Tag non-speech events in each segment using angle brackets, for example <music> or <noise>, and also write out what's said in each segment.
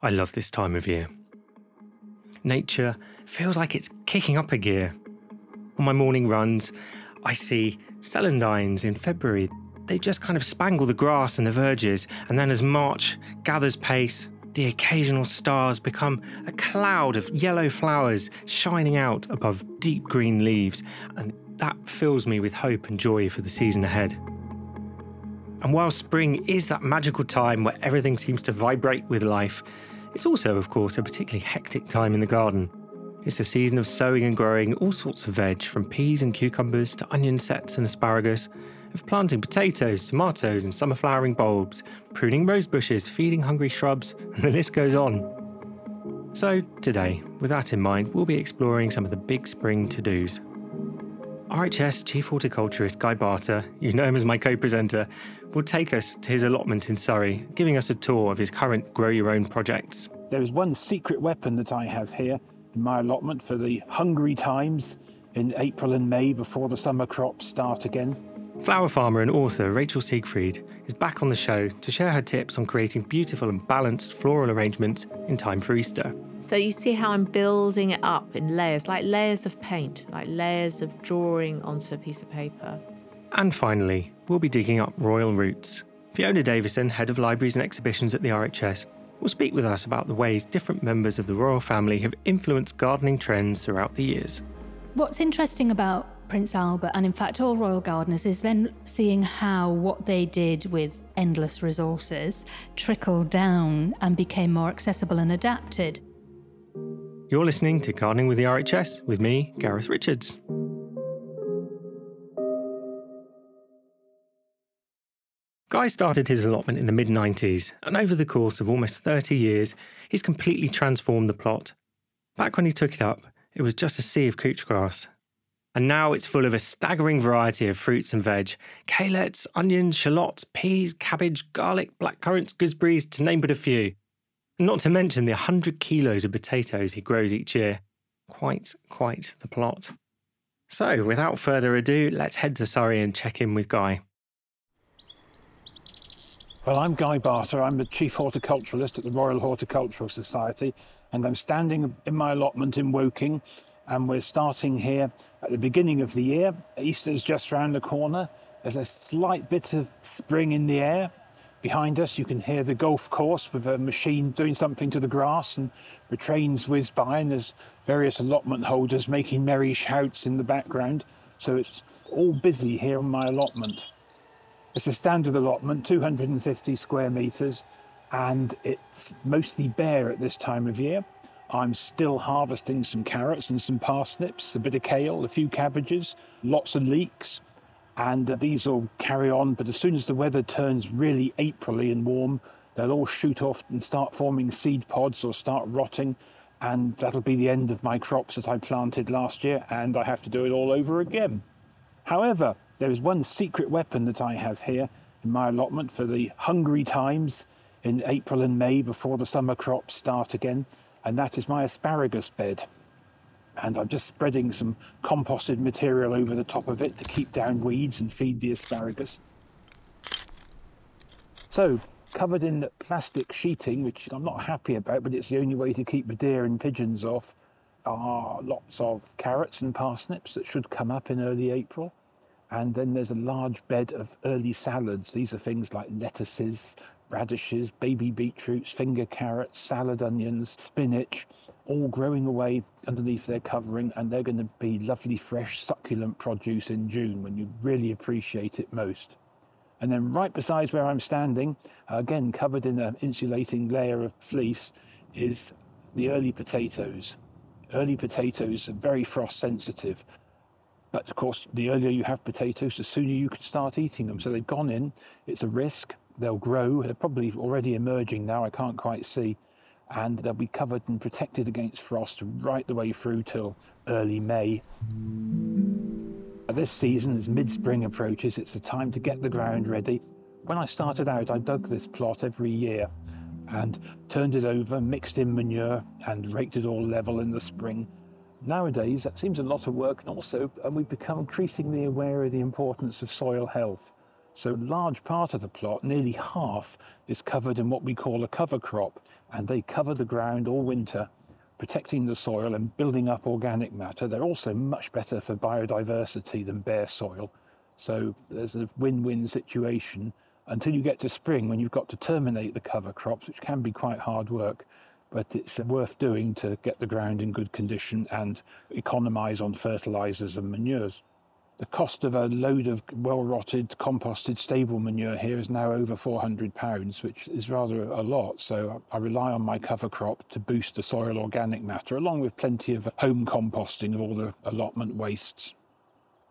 I love this time of year. Nature feels like it's kicking up a gear. On my morning runs, I see celandines in February. They just kind of spangle the grass and the verges, and then as March gathers pace, the occasional stars become a cloud of yellow flowers shining out above deep green leaves, and that fills me with hope and joy for the season ahead. And while spring is that magical time where everything seems to vibrate with life, it's also, of course, a particularly hectic time in the garden. It's a season of sowing and growing all sorts of veg, from peas and cucumbers to onion sets and asparagus, of planting potatoes, tomatoes, and summer flowering bulbs, pruning rose bushes, feeding hungry shrubs, <laughs> and the list goes on. So, today, with that in mind, we'll be exploring some of the big spring to dos. RHS Chief Horticulturist Guy Barter, you know him as my co presenter, will take us to his allotment in Surrey, giving us a tour of his current Grow Your Own projects. There is one secret weapon that I have here in my allotment for the hungry times in April and May before the summer crops start again. Flower farmer and author Rachel Siegfried is back on the show to share her tips on creating beautiful and balanced floral arrangements in time for Easter. So you see how I'm building it up in layers, like layers of paint, like layers of drawing onto a piece of paper. And finally, we'll be digging up royal roots. Fiona Davison, head of libraries and exhibitions at the RHS, will speak with us about the ways different members of the royal family have influenced gardening trends throughout the years. What's interesting about Prince Albert, and in fact all royal gardeners, is then seeing how what they did with endless resources trickled down and became more accessible and adapted. You're listening to Gardening with the RHS with me, Gareth Richards. Guy started his allotment in the mid 90s, and over the course of almost 30 years, he's completely transformed the plot. Back when he took it up, it was just a sea of couch grass, and now it's full of a staggering variety of fruits and veg kalettes, onions, shallots, peas, cabbage, garlic, blackcurrants, gooseberries, to name but a few. Not to mention the 100 kilos of potatoes he grows each year. Quite, quite the plot. So, without further ado, let's head to Surrey and check in with Guy. Well, I'm Guy Barter. I'm the Chief Horticulturalist at the Royal Horticultural Society, and I'm standing in my allotment in Woking and we're starting here at the beginning of the year. Easter's just round the corner. There's a slight bit of spring in the air. Behind us, you can hear the golf course with a machine doing something to the grass, and the trains whiz by, and there's various allotment holders making merry shouts in the background. So it's all busy here on my allotment. It's a standard allotment, 250 square metres, and it's mostly bare at this time of year. I'm still harvesting some carrots and some parsnips, a bit of kale, a few cabbages, lots of leeks, and uh, these will carry on. But as soon as the weather turns really Aprily and warm, they'll all shoot off and start forming seed pods or start rotting, and that'll be the end of my crops that I planted last year, and I have to do it all over again. However, there is one secret weapon that I have here in my allotment for the hungry times in April and May before the summer crops start again and that is my asparagus bed. And I'm just spreading some composted material over the top of it to keep down weeds and feed the asparagus. So, covered in plastic sheeting, which I'm not happy about, but it's the only way to keep the deer and pigeons off, are lots of carrots and parsnips that should come up in early April. And then there's a large bed of early salads. These are things like lettuces, radishes, baby beetroots, finger carrots, salad onions, spinach, all growing away underneath their covering, and they're going to be lovely, fresh, succulent produce in June when you really appreciate it most. And then right beside where I'm standing, again covered in an insulating layer of fleece, is the early potatoes. Early potatoes are very frost sensitive. But of course, the earlier you have potatoes, the sooner you can start eating them. So they've gone in. It's a risk. They'll grow. They're probably already emerging now. I can't quite see. And they'll be covered and protected against frost right the way through till early May. This season, as mid spring approaches, it's the time to get the ground ready. When I started out, I dug this plot every year and turned it over, mixed in manure, and raked it all level in the spring. Nowadays, that seems a lot of work, and also and we've become increasingly aware of the importance of soil health. So, large part of the plot, nearly half, is covered in what we call a cover crop, and they cover the ground all winter protecting the soil and building up organic matter. They're also much better for biodiversity than bare soil. So there's a win win situation until you get to spring when you've got to terminate the cover crops, which can be quite hard work. But it's worth doing to get the ground in good condition and economise on fertilisers and manures. The cost of a load of well rotted, composted stable manure here is now over £400, which is rather a lot. So I rely on my cover crop to boost the soil organic matter, along with plenty of home composting of all the allotment wastes.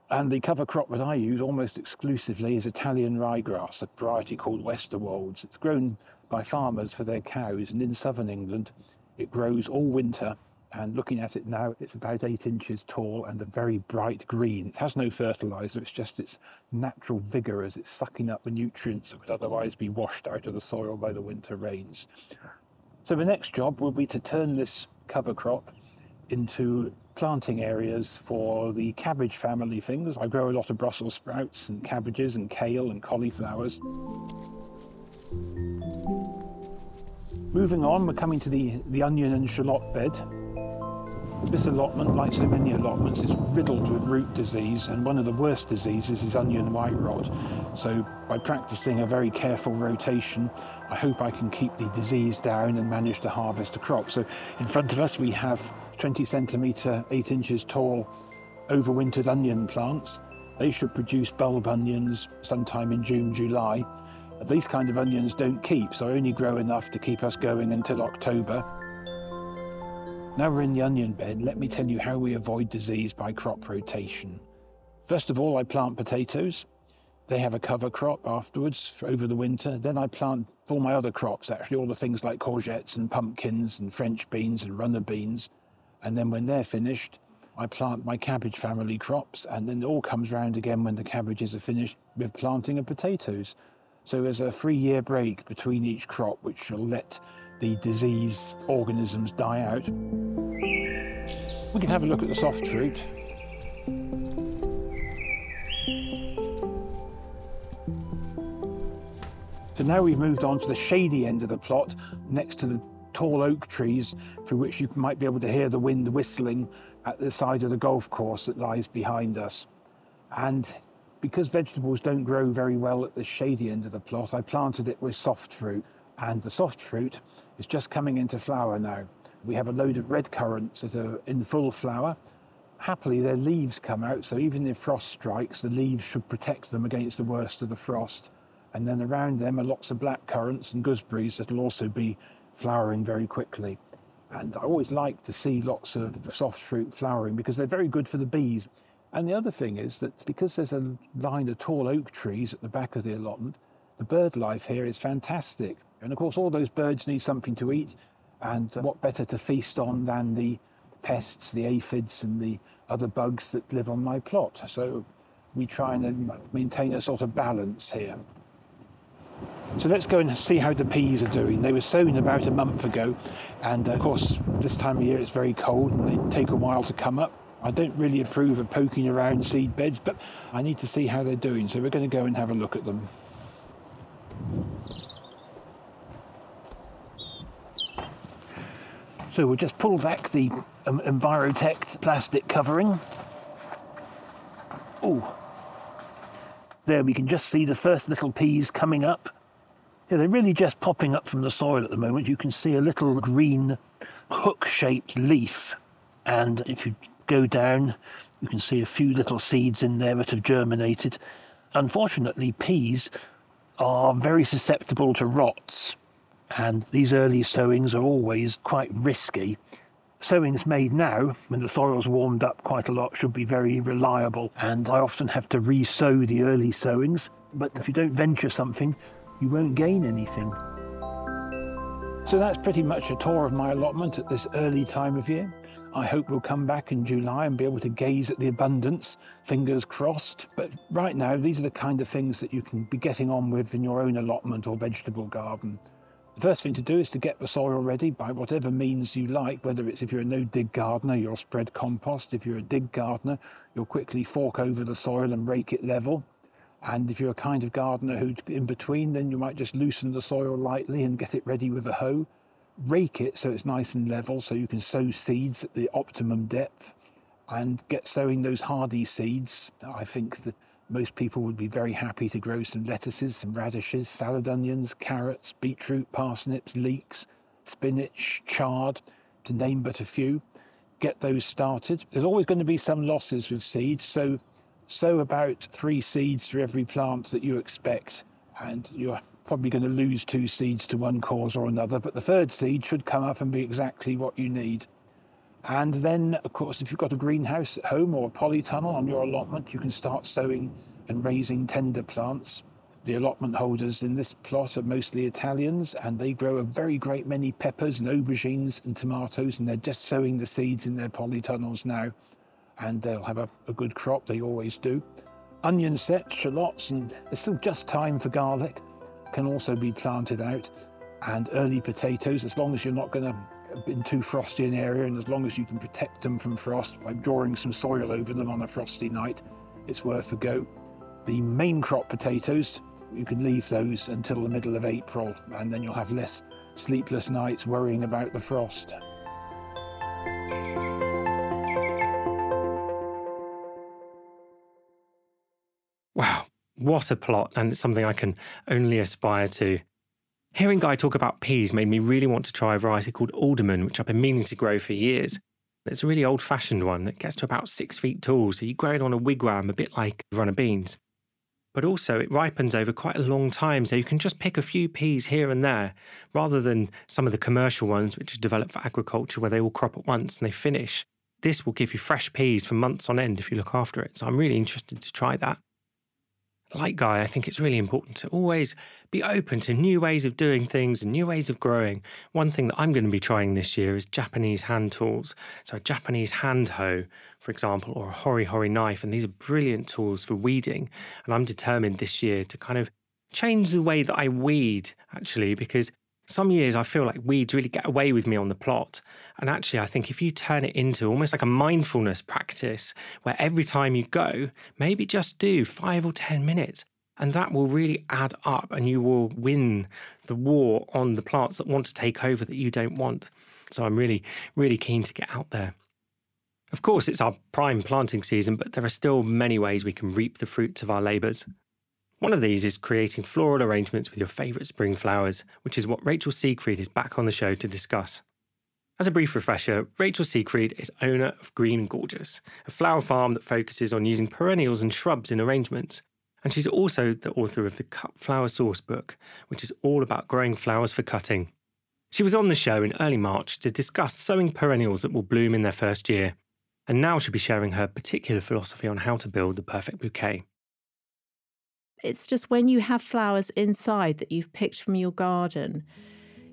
And the cover crop that I use almost exclusively is Italian ryegrass, a variety called Westerwolds. It's grown by farmers for their cows, and in southern England, it grows all winter and looking at it now, it's about eight inches tall and a very bright green. It has no fertilizer, it's just its natural vigor as it's sucking up the nutrients that would otherwise be washed out of the soil by the winter rains. So the next job will be to turn this cover crop into planting areas for the cabbage family things. I grow a lot of Brussels sprouts and cabbages and kale and cauliflowers. Moving on, we're coming to the, the onion and shallot bed. This allotment, like so many allotments, is riddled with root disease, and one of the worst diseases is onion white rot. So, by practicing a very careful rotation, I hope I can keep the disease down and manage to harvest a crop. So, in front of us, we have 20 centimetre, 8 inches tall, overwintered onion plants. They should produce bulb onions sometime in June, July. These kind of onions don't keep, so I only grow enough to keep us going until October. Now we're in the onion bed, let me tell you how we avoid disease by crop rotation. First of all, I plant potatoes. They have a cover crop afterwards over the winter. Then I plant all my other crops, actually, all the things like courgettes and pumpkins and French beans and runner beans. And then when they're finished, I plant my cabbage family crops, and then it all comes round again when the cabbages are finished with planting of potatoes. So there's a three year break between each crop, which will let the diseased organisms die out. We can have a look at the soft fruit. So now we've moved on to the shady end of the plot, next to the tall oak trees, through which you might be able to hear the wind whistling at the side of the golf course that lies behind us. And because vegetables don't grow very well at the shady end of the plot, I planted it with soft fruit and the soft fruit is just coming into flower now. We have a load of red currants that are in full flower. Happily, their leaves come out, so even if frost strikes, the leaves should protect them against the worst of the frost. And then around them are lots of black currants and gooseberries that will also be flowering very quickly. And I always like to see lots of the soft fruit flowering because they're very good for the bees. And the other thing is that because there's a line of tall oak trees at the back of the allotment, the bird life here is fantastic. And of course, all those birds need something to eat, and what better to feast on than the pests, the aphids, and the other bugs that live on my plot. So we try and uh, maintain a sort of balance here. So let's go and see how the peas are doing. They were sown about a month ago, and uh, of course, this time of year it's very cold and they take a while to come up. I don't really approve of poking around seed beds, but I need to see how they're doing, so we're going to go and have a look at them. So we'll just pull back the um, plastic covering. Oh, there we can just see the first little peas coming up. Yeah, they're really just popping up from the soil at the moment. You can see a little green hook shaped leaf. And if you go down, you can see a few little seeds in there that have germinated. Unfortunately, peas are very susceptible to rots, and these early sowings are always quite risky. Sowings made now, when the soil's warmed up quite a lot, should be very reliable, and I often have to re sow the early sowings. But if you don't venture something, you won't gain anything. So that's pretty much a tour of my allotment at this early time of year. I hope we'll come back in July and be able to gaze at the abundance, fingers crossed. But right now, these are the kind of things that you can be getting on with in your own allotment or vegetable garden. The first thing to do is to get the soil ready by whatever means you like, whether it's if you're a no dig gardener, you'll spread compost. If you're a dig gardener, you'll quickly fork over the soil and rake it level. And if you're a kind of gardener who's in between, then you might just loosen the soil lightly and get it ready with a hoe. Rake it so it's nice and level so you can sow seeds at the optimum depth and get sowing those hardy seeds. I think that most people would be very happy to grow some lettuces, some radishes, salad onions, carrots, beetroot, parsnips, leeks, spinach, chard, to name but a few. Get those started. There's always going to be some losses with seeds, so sow about three seeds to every plant that you expect, and you're probably going to lose two seeds to one cause or another, but the third seed should come up and be exactly what you need. And then, of course, if you've got a greenhouse at home or a polytunnel on your allotment, you can start sowing and raising tender plants. The allotment holders in this plot are mostly Italians, and they grow a very great many peppers and aubergines and tomatoes, and they're just sowing the seeds in their polytunnels now and they'll have a, a good crop, they always do. Onion sets, shallots, and there's still just time for garlic, can also be planted out. And early potatoes, as long as you're not going to be in too frosty an area and as long as you can protect them from frost by drawing some soil over them on a frosty night, it's worth a go. The main crop potatoes, you can leave those until the middle of April and then you'll have less sleepless nights worrying about the frost. What a plot, and it's something I can only aspire to. Hearing Guy talk about peas made me really want to try a variety called alderman, which I've been meaning to grow for years. It's a really old fashioned one that gets to about six feet tall, so you grow it on a wigwam, a bit like runner beans. But also, it ripens over quite a long time, so you can just pick a few peas here and there, rather than some of the commercial ones which are developed for agriculture where they all crop at once and they finish. This will give you fresh peas for months on end if you look after it, so I'm really interested to try that like Guy, I think it's really important to always be open to new ways of doing things and new ways of growing. One thing that I'm going to be trying this year is Japanese hand tools. So, a Japanese hand hoe, for example, or a hori hori knife. And these are brilliant tools for weeding. And I'm determined this year to kind of change the way that I weed, actually, because some years I feel like weeds really get away with me on the plot. And actually, I think if you turn it into almost like a mindfulness practice where every time you go, maybe just do five or 10 minutes, and that will really add up and you will win the war on the plants that want to take over that you don't want. So I'm really, really keen to get out there. Of course, it's our prime planting season, but there are still many ways we can reap the fruits of our labours. One of these is creating floral arrangements with your favourite spring flowers, which is what Rachel Siegfried is back on the show to discuss. As a brief refresher, Rachel Siegfried is owner of Green Gorgeous, a flower farm that focuses on using perennials and shrubs in arrangements. And she's also the author of the Cut Flower Source book, which is all about growing flowers for cutting. She was on the show in early March to discuss sowing perennials that will bloom in their first year, and now she'll be sharing her particular philosophy on how to build the perfect bouquet. It's just when you have flowers inside that you've picked from your garden,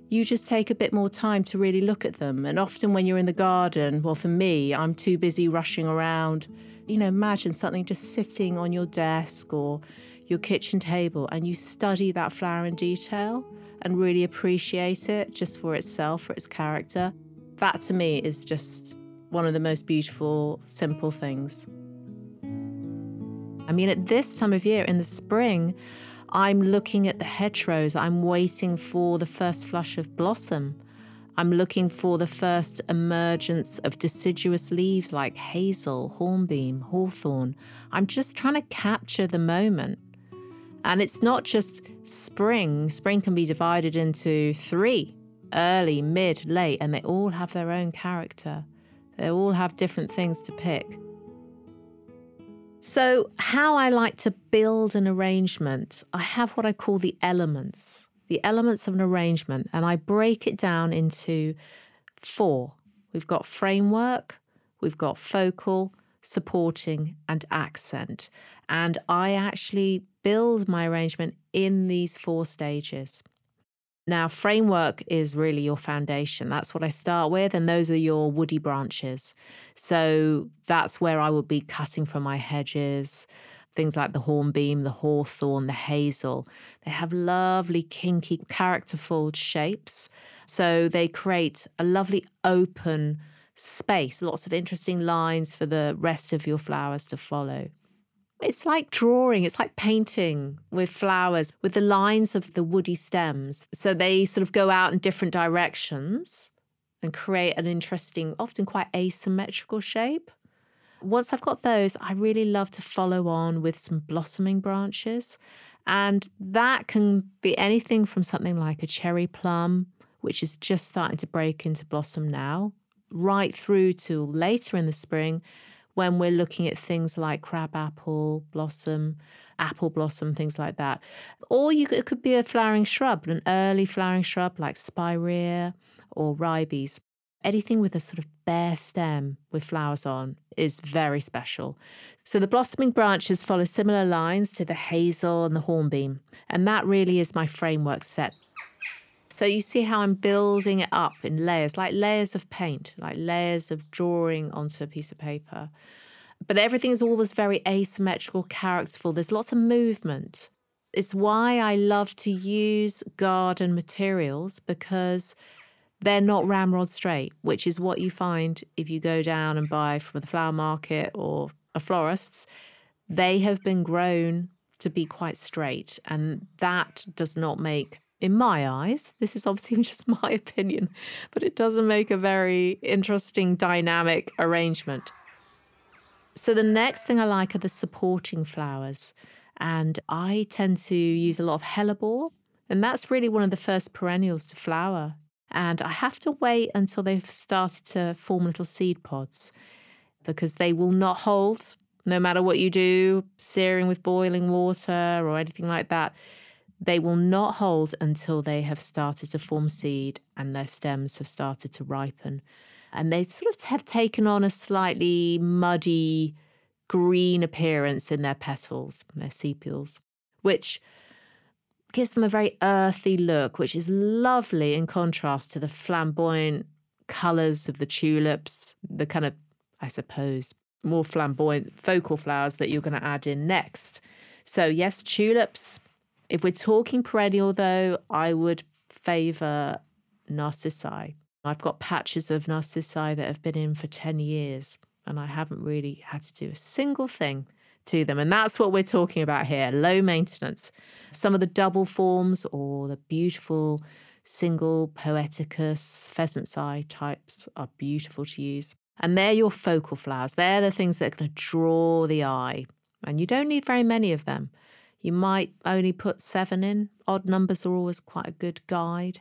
you just take a bit more time to really look at them. And often when you're in the garden, well, for me, I'm too busy rushing around. You know, imagine something just sitting on your desk or your kitchen table and you study that flower in detail and really appreciate it just for itself, for its character. That to me is just one of the most beautiful, simple things. I mean, at this time of year in the spring, I'm looking at the hedgerows. I'm waiting for the first flush of blossom. I'm looking for the first emergence of deciduous leaves like hazel, hornbeam, hawthorn. I'm just trying to capture the moment. And it's not just spring, spring can be divided into three early, mid, late, and they all have their own character. They all have different things to pick. So, how I like to build an arrangement, I have what I call the elements, the elements of an arrangement, and I break it down into four. We've got framework, we've got focal, supporting, and accent. And I actually build my arrangement in these four stages. Now, framework is really your foundation. That's what I start with. And those are your woody branches. So that's where I will be cutting from my hedges, things like the hornbeam, the hawthorn, the hazel. They have lovely, kinky, characterful shapes. So they create a lovely open space, lots of interesting lines for the rest of your flowers to follow. It's like drawing, it's like painting with flowers, with the lines of the woody stems. So they sort of go out in different directions and create an interesting, often quite asymmetrical shape. Once I've got those, I really love to follow on with some blossoming branches. And that can be anything from something like a cherry plum, which is just starting to break into blossom now, right through to later in the spring when we're looking at things like crabapple blossom, apple blossom, things like that. Or you, it could be a flowering shrub, an early flowering shrub like spirea or ribes. Anything with a sort of bare stem with flowers on is very special. So the blossoming branches follow similar lines to the hazel and the hornbeam. And that really is my framework set so you see how I'm building it up in layers, like layers of paint, like layers of drawing onto a piece of paper. But everything is always very asymmetrical, characterful. There's lots of movement. It's why I love to use garden materials because they're not ramrod straight, which is what you find if you go down and buy from the flower market or a florist's. They have been grown to be quite straight, and that does not make in my eyes, this is obviously <laughs> just my opinion, but it doesn't make a very interesting dynamic arrangement. So the next thing I like are the supporting flowers. And I tend to use a lot of hellebore. And that's really one of the first perennials to flower. And I have to wait until they've started to form little seed pods because they will not hold no matter what you do, searing with boiling water or anything like that. They will not hold until they have started to form seed and their stems have started to ripen. And they sort of have taken on a slightly muddy green appearance in their petals, their sepals, which gives them a very earthy look, which is lovely in contrast to the flamboyant colours of the tulips, the kind of, I suppose, more flamboyant focal flowers that you're going to add in next. So, yes, tulips if we're talking perennial, though, I would favour narcissi. I've got patches of narcissi that have been in for 10 years, and I haven't really had to do a single thing to them. And that's what we're talking about here low maintenance. Some of the double forms or the beautiful single poeticus, pheasant's eye types are beautiful to use. And they're your focal flowers. They're the things that are going to draw the eye. And you don't need very many of them. You might only put seven in. Odd numbers are always quite a good guide.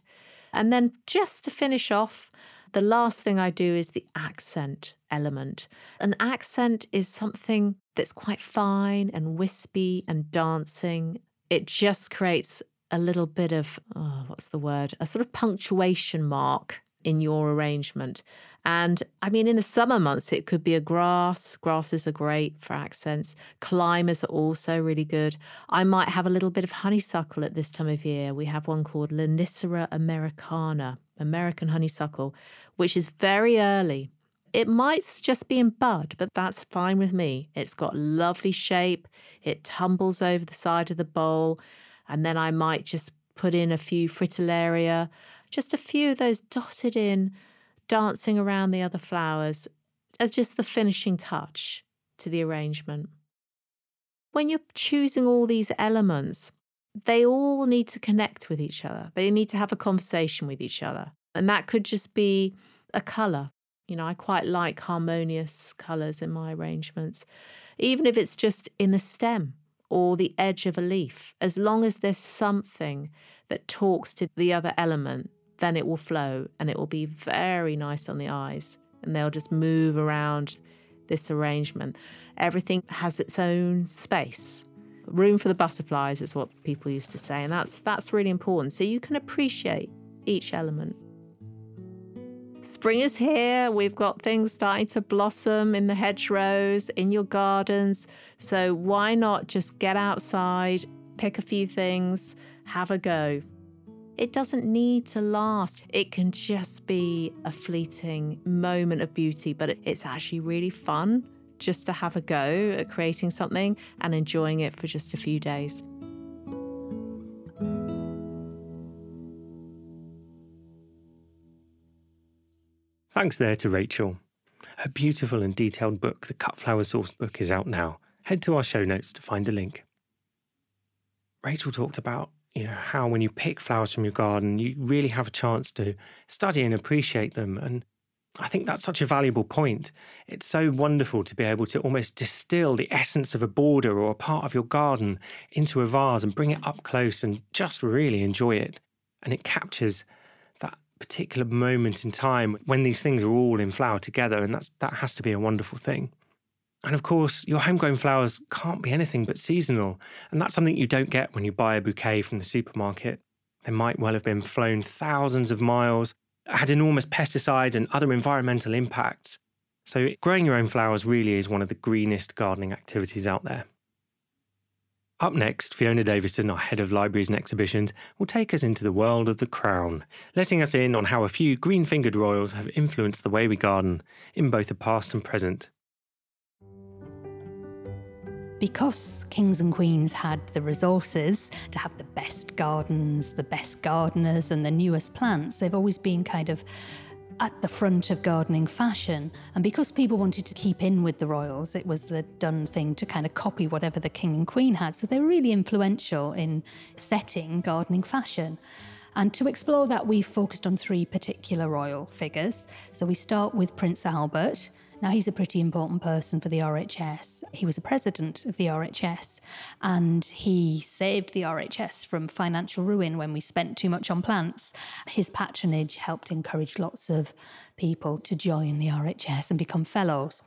And then just to finish off, the last thing I do is the accent element. An accent is something that's quite fine and wispy and dancing. It just creates a little bit of, oh, what's the word? A sort of punctuation mark in your arrangement. And I mean, in the summer months, it could be a grass. Grasses are great for accents. Climbers are also really good. I might have a little bit of honeysuckle at this time of year. We have one called Lonicera americana, American honeysuckle, which is very early. It might just be in bud, but that's fine with me. It's got lovely shape. It tumbles over the side of the bowl. And then I might just put in a few fritillaria, just a few of those dotted in dancing around the other flowers as just the finishing touch to the arrangement. When you're choosing all these elements, they all need to connect with each other. They need to have a conversation with each other. And that could just be a colour. You know, I quite like harmonious colours in my arrangements, even if it's just in the stem or the edge of a leaf. As long as there's something that talks to the other element, then it will flow and it will be very nice on the eyes and they'll just move around this arrangement. Everything has its own space. Room for the butterflies is what people used to say, and that's that's really important. So you can appreciate each element. Spring is here. We've got things starting to blossom in the hedgerows, in your gardens. So why not just get outside, pick a few things, have a go? It doesn't need to last. It can just be a fleeting moment of beauty, but it's actually really fun just to have a go at creating something and enjoying it for just a few days. Thanks there to Rachel. Her beautiful and detailed book, The Cut Flower Source Book, is out now. Head to our show notes to find a link. Rachel talked about you know how when you pick flowers from your garden you really have a chance to study and appreciate them and i think that's such a valuable point. It's so wonderful to be able to almost distill the essence of a border or a part of your garden into a vase and bring it up close and just really enjoy it. And it captures that particular moment in time when these things are all in flower together and that's that has to be a wonderful thing and of course, your homegrown flowers can't be anything but seasonal. And that's something you don't get when you buy a bouquet from the supermarket. They might well have been flown thousands of miles, had enormous pesticide and other environmental impacts. So, growing your own flowers really is one of the greenest gardening activities out there. Up next, Fiona Davison, our head of libraries and exhibitions, will take us into the world of the crown, letting us in on how a few green fingered royals have influenced the way we garden in both the past and present because kings and queens had the resources to have the best gardens, the best gardeners, and the newest plants, they've always been kind of at the front of gardening fashion. And because people wanted to keep in with the royals, it was the done thing to kind of copy whatever the king and queen had. So they were really influential in setting gardening fashion. And to explore that, we focused on three particular royal figures. So we start with Prince Albert, now, he's a pretty important person for the RHS. He was a president of the RHS and he saved the RHS from financial ruin when we spent too much on plants. His patronage helped encourage lots of people to join the RHS and become fellows.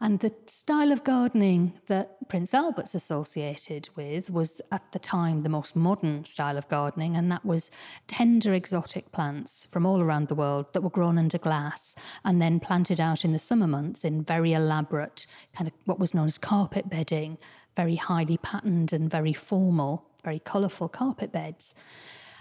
And the style of gardening that Prince Albert's associated with was at the time the most modern style of gardening, and that was tender exotic plants from all around the world that were grown under glass and then planted out in the summer months in very elaborate, kind of what was known as carpet bedding, very highly patterned and very formal, very colourful carpet beds.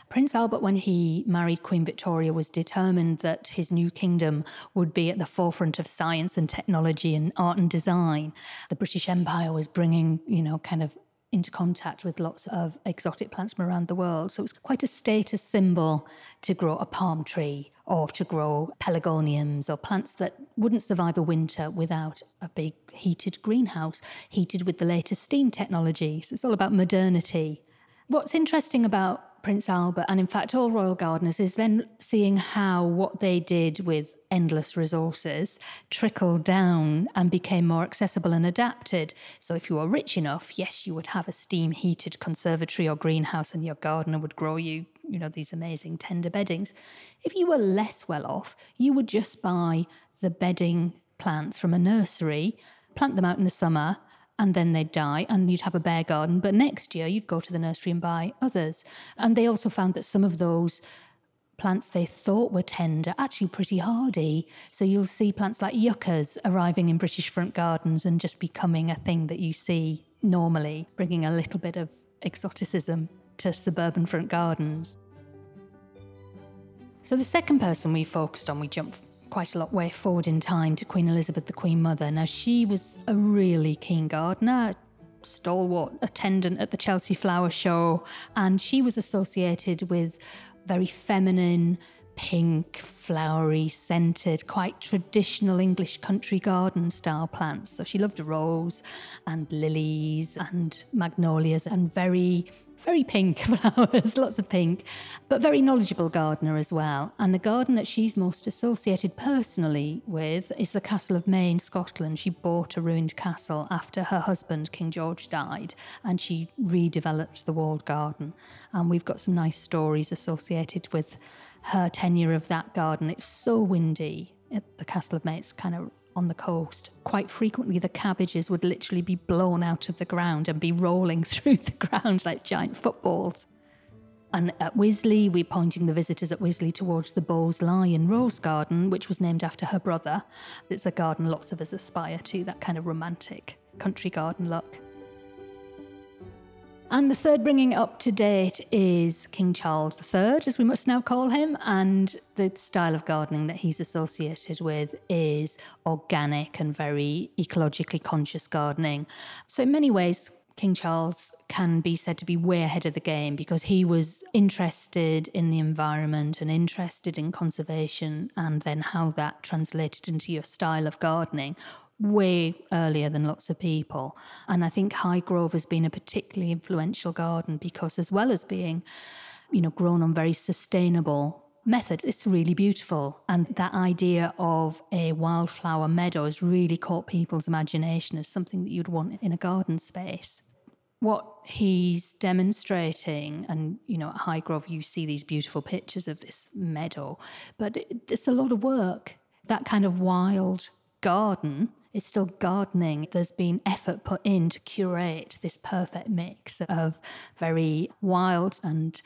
Prince Albert, when he married Queen Victoria, was determined that his new kingdom would be at the forefront of science and technology and art and design. The British Empire was bringing, you know, kind of into contact with lots of exotic plants from around the world. So it was quite a status symbol to grow a palm tree or to grow pelargoniums or plants that wouldn't survive a winter without a big heated greenhouse, heated with the latest steam technology. So it's all about modernity. What's interesting about Prince Albert, and in fact, all royal gardeners, is then seeing how what they did with endless resources trickled down and became more accessible and adapted. So, if you were rich enough, yes, you would have a steam heated conservatory or greenhouse, and your gardener would grow you, you know, these amazing tender beddings. If you were less well off, you would just buy the bedding plants from a nursery, plant them out in the summer, and then they'd die and you'd have a bare garden. But next year you'd go to the nursery and buy others. And they also found that some of those plants they thought were tender actually pretty hardy. So you'll see plants like yuccas arriving in British front gardens and just becoming a thing that you see normally, bringing a little bit of exoticism to suburban front gardens. So the second person we focused on, we jumped quite a lot way forward in time to Queen Elizabeth, the Queen Mother. Now, she was a really keen gardener, stalwart attendant at the Chelsea Flower Show, and she was associated with very feminine, pink, flowery, scented, quite traditional English country garden style plants. So she loved rose and lilies and magnolias and very very pink <laughs> flowers, lots of pink, but very knowledgeable gardener as well. And the garden that she's most associated personally with is the Castle of Mey in Scotland. She bought a ruined castle after her husband, King George, died, and she redeveloped the walled garden. And we've got some nice stories associated with her tenure of that garden. It's so windy at the Castle of Mey, it's kind of on the coast. Quite frequently, the cabbages would literally be blown out of the ground and be rolling <laughs> through the grounds like giant footballs. And at Wisley, we're pointing the visitors at Wisley towards the Bowes Lyon Rose Garden, which was named after her brother. It's a garden lots of us aspire to, that kind of romantic country garden look. And the third bringing up to date is King Charles III, as we must now call him. And the style of gardening that he's associated with is organic and very ecologically conscious gardening. So, in many ways, King Charles can be said to be way ahead of the game because he was interested in the environment and interested in conservation and then how that translated into your style of gardening way earlier than lots of people. And I think Highgrove has been a particularly influential garden because, as well as being, you know, grown on very sustainable methods, it's really beautiful. And that idea of a wildflower meadow has really caught people's imagination as something that you'd want in a garden space. What he's demonstrating, and you know, at Highgrove, you see these beautiful pictures of this meadow, but it, it's a lot of work. That kind of wild garden it's still gardening. There's been effort put in to curate this perfect mix of very wild and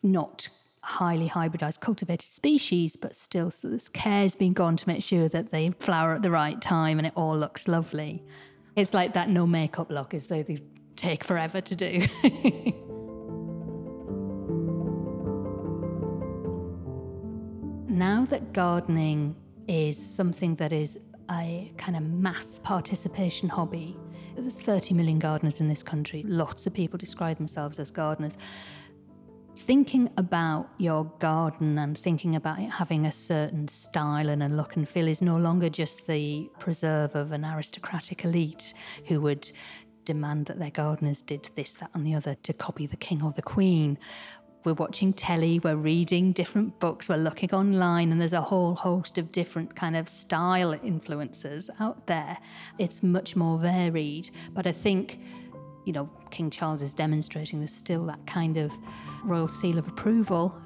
not highly hybridized cultivated species, but still so this care's been gone to make sure that they flower at the right time and it all looks lovely. It's like that no makeup look, as though they take forever to do. <laughs> now that gardening is something that is a kind of mass participation hobby. There's 30 million gardeners in this country. Lots of people describe themselves as gardeners. Thinking about your garden and thinking about it having a certain style and a look and feel is no longer just the preserve of an aristocratic elite who would demand that their gardeners did this, that, and the other to copy the king or the queen we're watching telly, we're reading different books, we're looking online, and there's a whole host of different kind of style influences out there. It's much more varied. But I think, you know, King Charles is demonstrating there's still that kind of royal seal of approval.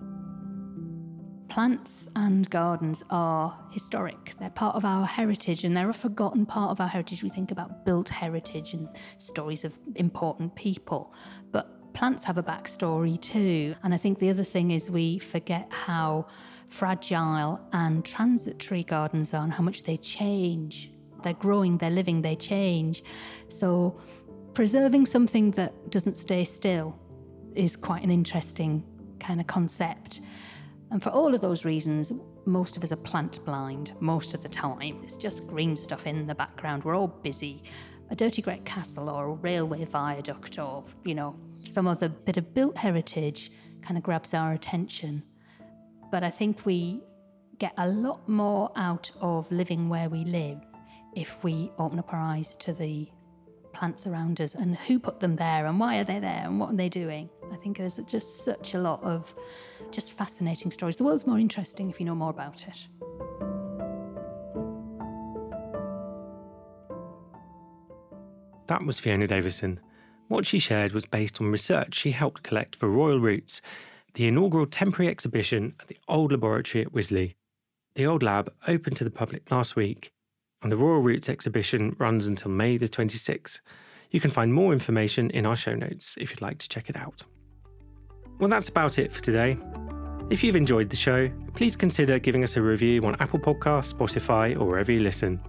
Plants and gardens are historic. They're part of our heritage and they're a forgotten part of our heritage. We think about built heritage and stories of important people. But plants have a backstory too. And I think the other thing is we forget how fragile and transitory gardens are and how much they change. They're growing, they're living, they change. So preserving something that doesn't stay still is quite an interesting kind of concept. And for all of those reasons, most of us are plant blind most of the time. It's just green stuff in the background. We're all busy a dirty great castle or a railway viaduct or, you know, some other bit of built heritage kind of grabs our attention. But I think we get a lot more out of living where we live if we open up our eyes to the plants around us and who put them there and why are they there and what are they doing. I think there's just such a lot of just fascinating stories. The world's more interesting if you know more about it. That was Fiona Davison. What she shared was based on research she helped collect for Royal Roots, the inaugural temporary exhibition at the Old Laboratory at Wisley. The Old Lab opened to the public last week, and the Royal Roots exhibition runs until May the 26th. You can find more information in our show notes if you'd like to check it out. Well, that's about it for today. If you've enjoyed the show, please consider giving us a review on Apple Podcasts, Spotify, or wherever you listen.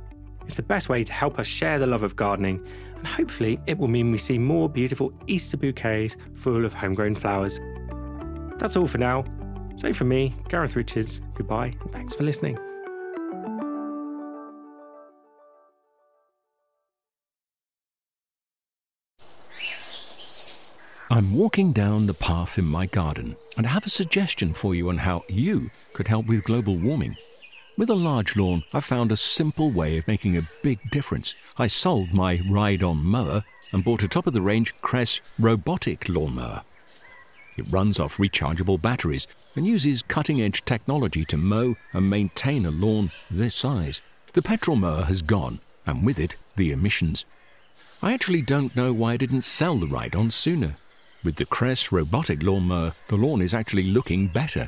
It's the best way to help us share the love of gardening, and hopefully, it will mean we see more beautiful Easter bouquets full of homegrown flowers. That's all for now. So, from me, Gareth Richards, goodbye, and thanks for listening. I'm walking down the path in my garden, and I have a suggestion for you on how you could help with global warming. With a large lawn, I found a simple way of making a big difference. I sold my ride on mower and bought a top of the range Kress robotic lawnmower. It runs off rechargeable batteries and uses cutting edge technology to mow and maintain a lawn this size. The petrol mower has gone, and with it, the emissions. I actually don't know why I didn't sell the ride on sooner. With the Kress robotic lawnmower, the lawn is actually looking better.